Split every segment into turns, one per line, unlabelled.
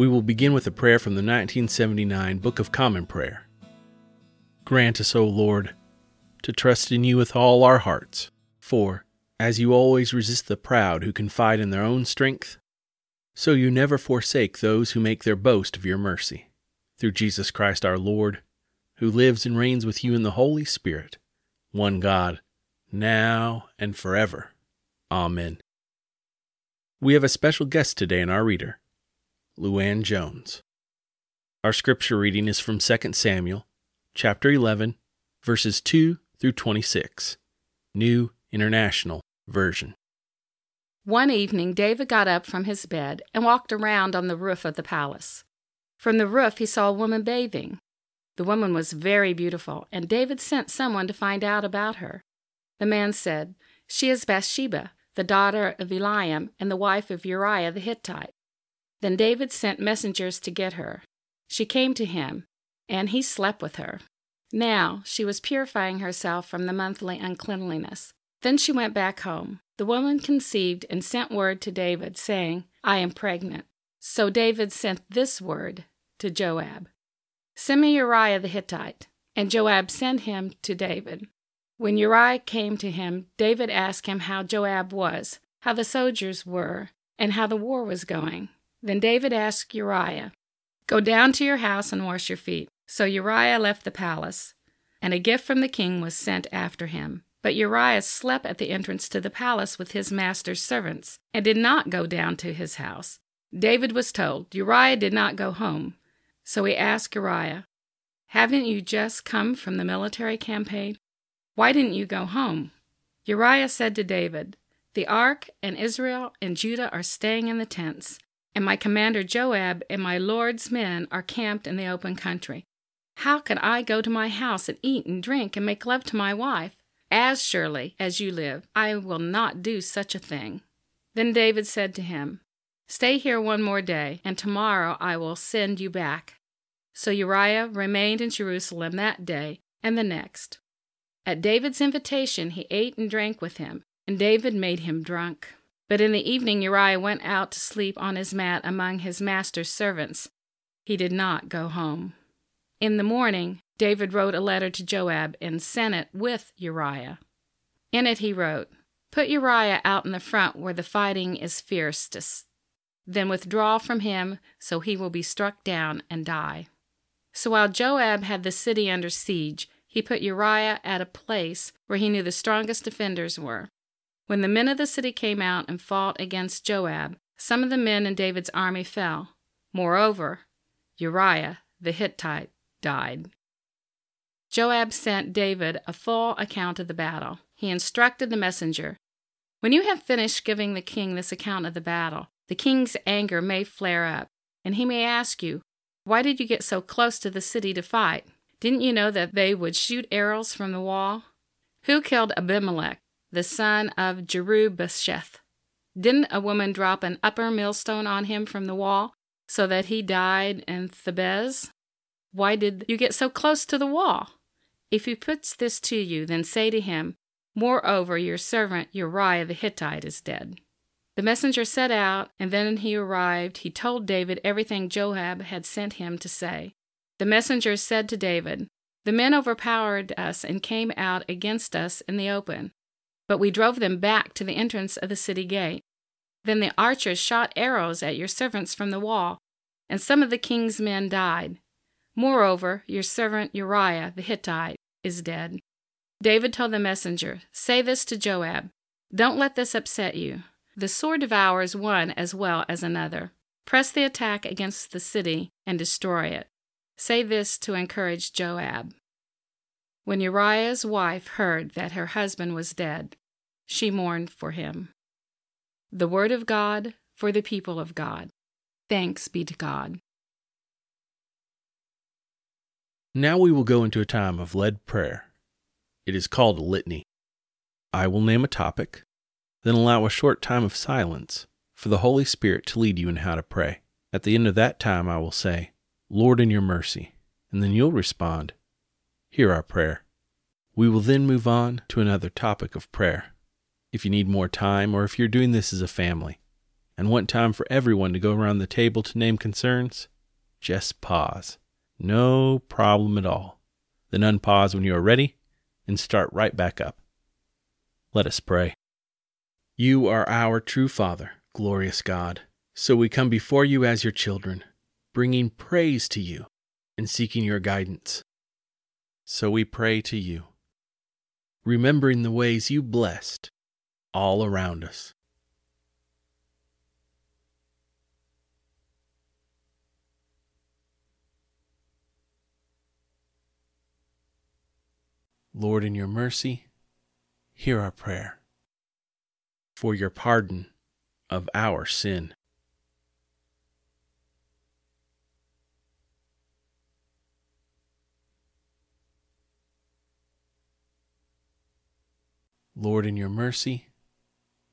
We will begin with a prayer from the 1979 Book of Common Prayer. Grant us, O Lord, to trust in you with all our hearts, for, as you always resist the proud who confide in their own strength, so you never forsake those who make their boast of your mercy. Through Jesus Christ our Lord, who lives and reigns with you in the Holy Spirit, one God, now and forever. Amen. We have a special guest today in our reader. Luann Jones. Our scripture reading is from 2 Samuel, chapter 11, verses 2 through 26, New International Version.
One evening, David got up from his bed and walked around on the roof of the palace. From the roof, he saw a woman bathing. The woman was very beautiful, and David sent someone to find out about her. The man said, She is Bathsheba, the daughter of Eliam and the wife of Uriah the Hittite. Then David sent messengers to get her. She came to him, and he slept with her. Now she was purifying herself from the monthly uncleanliness. Then she went back home. The woman conceived and sent word to David, saying, I am pregnant. So David sent this word to Joab Send me Uriah the Hittite. And Joab sent him to David. When Uriah came to him, David asked him how Joab was, how the soldiers were, and how the war was going. Then David asked Uriah, Go down to your house and wash your feet. So Uriah left the palace, and a gift from the king was sent after him. But Uriah slept at the entrance to the palace with his master's servants, and did not go down to his house. David was told, Uriah did not go home. So he asked Uriah, Haven't you just come from the military campaign? Why didn't you go home? Uriah said to David, The ark and Israel and Judah are staying in the tents, and my commander Joab and my lord's men are camped in the open country. How can I go to my house and eat and drink and make love to my wife? As surely as you live, I will not do such a thing. Then David said to him, Stay here one more day, and tomorrow I will send you back. So Uriah remained in Jerusalem that day and the next. At David's invitation, he ate and drank with him, and David made him drunk. But in the evening Uriah went out to sleep on his mat among his master's servants. He did not go home. In the morning, David wrote a letter to Joab and sent it with Uriah. In it he wrote, Put Uriah out in the front where the fighting is fiercest. Then withdraw from him, so he will be struck down and die. So while Joab had the city under siege, he put Uriah at a place where he knew the strongest defenders were. When the men of the city came out and fought against Joab, some of the men in David's army fell. Moreover, Uriah the Hittite died. Joab sent David a full account of the battle. He instructed the messenger When you have finished giving the king this account of the battle, the king's anger may flare up, and he may ask you, Why did you get so close to the city to fight? Didn't you know that they would shoot arrows from the wall? Who killed Abimelech? The son of Jerubbesheth. Didn't a woman drop an upper millstone on him from the wall so that he died in Thebez? Why did you get so close to the wall? If he puts this to you, then say to him, Moreover, your servant Uriah the Hittite is dead. The messenger set out, and then he arrived. He told David everything Joab had sent him to say. The messenger said to David, The men overpowered us and came out against us in the open but we drove them back to the entrance of the city gate. Then the archers shot arrows at your servants from the wall, and some of the king's men died. Moreover, your servant Uriah the Hittite is dead. David told the messenger, Say this to Joab Don't let this upset you. The sword devours one as well as another. Press the attack against the city and destroy it. Say this to encourage Joab. When Uriah's wife heard that her husband was dead, she mourned for him. The word of God for the people of God. Thanks be to God.
Now we will go into a time of led prayer. It is called a litany. I will name a topic, then allow a short time of silence for the Holy Spirit to lead you in how to pray. At the end of that time, I will say, Lord, in your mercy, and then you'll respond, Hear our prayer. We will then move on to another topic of prayer. If you need more time, or if you're doing this as a family and want time for everyone to go around the table to name concerns, just pause. No problem at all. Then unpause when you are ready and start right back up. Let us pray. You are our true Father, glorious God. So we come before you as your children, bringing praise to you and seeking your guidance. So we pray to you, remembering the ways you blessed all around us. Lord, in your mercy, hear our prayer for your pardon of our sin. Lord, in your mercy,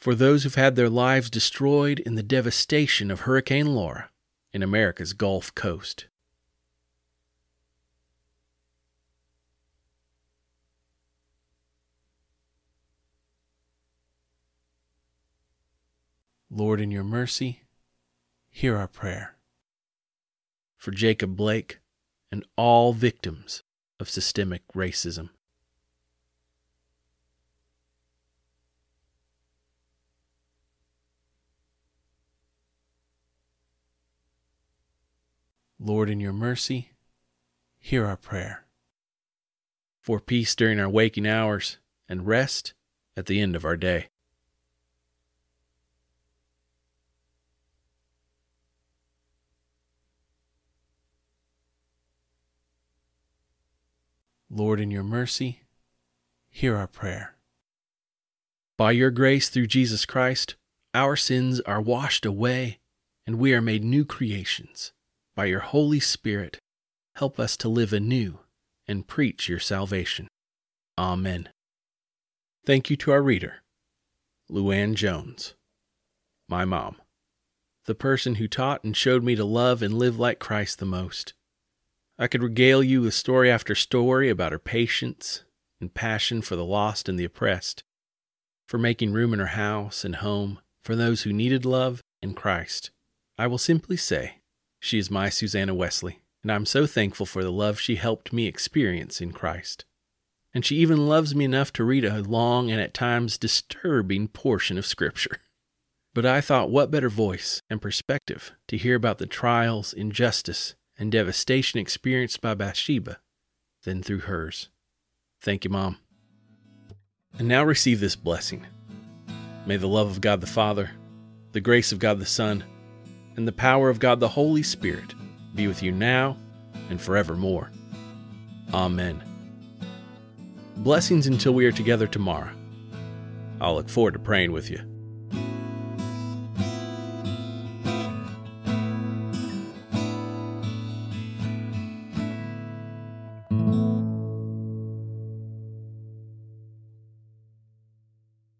for those who've had their lives destroyed in the devastation of Hurricane Laura in America's Gulf Coast. Lord, in your mercy, hear our prayer. For Jacob Blake and all victims of systemic racism. Lord, in your mercy, hear our prayer. For peace during our waking hours and rest at the end of our day. Lord, in your mercy, hear our prayer. By your grace through Jesus Christ, our sins are washed away and we are made new creations by your Holy Spirit, help us to live anew and preach your salvation. Amen. Thank you to our reader, Luann Jones, my mom, the person who taught and showed me to love and live like Christ the most. I could regale you with story after story about her patience and passion for the lost and the oppressed, for making room in her house and home for those who needed love and Christ. I will simply say, she is my Susanna Wesley, and I'm so thankful for the love she helped me experience in Christ. And she even loves me enough to read a long and at times disturbing portion of Scripture. But I thought, what better voice and perspective to hear about the trials, injustice, and devastation experienced by Bathsheba than through hers. Thank you, Mom. And now receive this blessing. May the love of God the Father, the grace of God the Son, and the power of God the Holy Spirit be with you now and forevermore. Amen. Blessings until we are together tomorrow. I'll look forward to praying with you.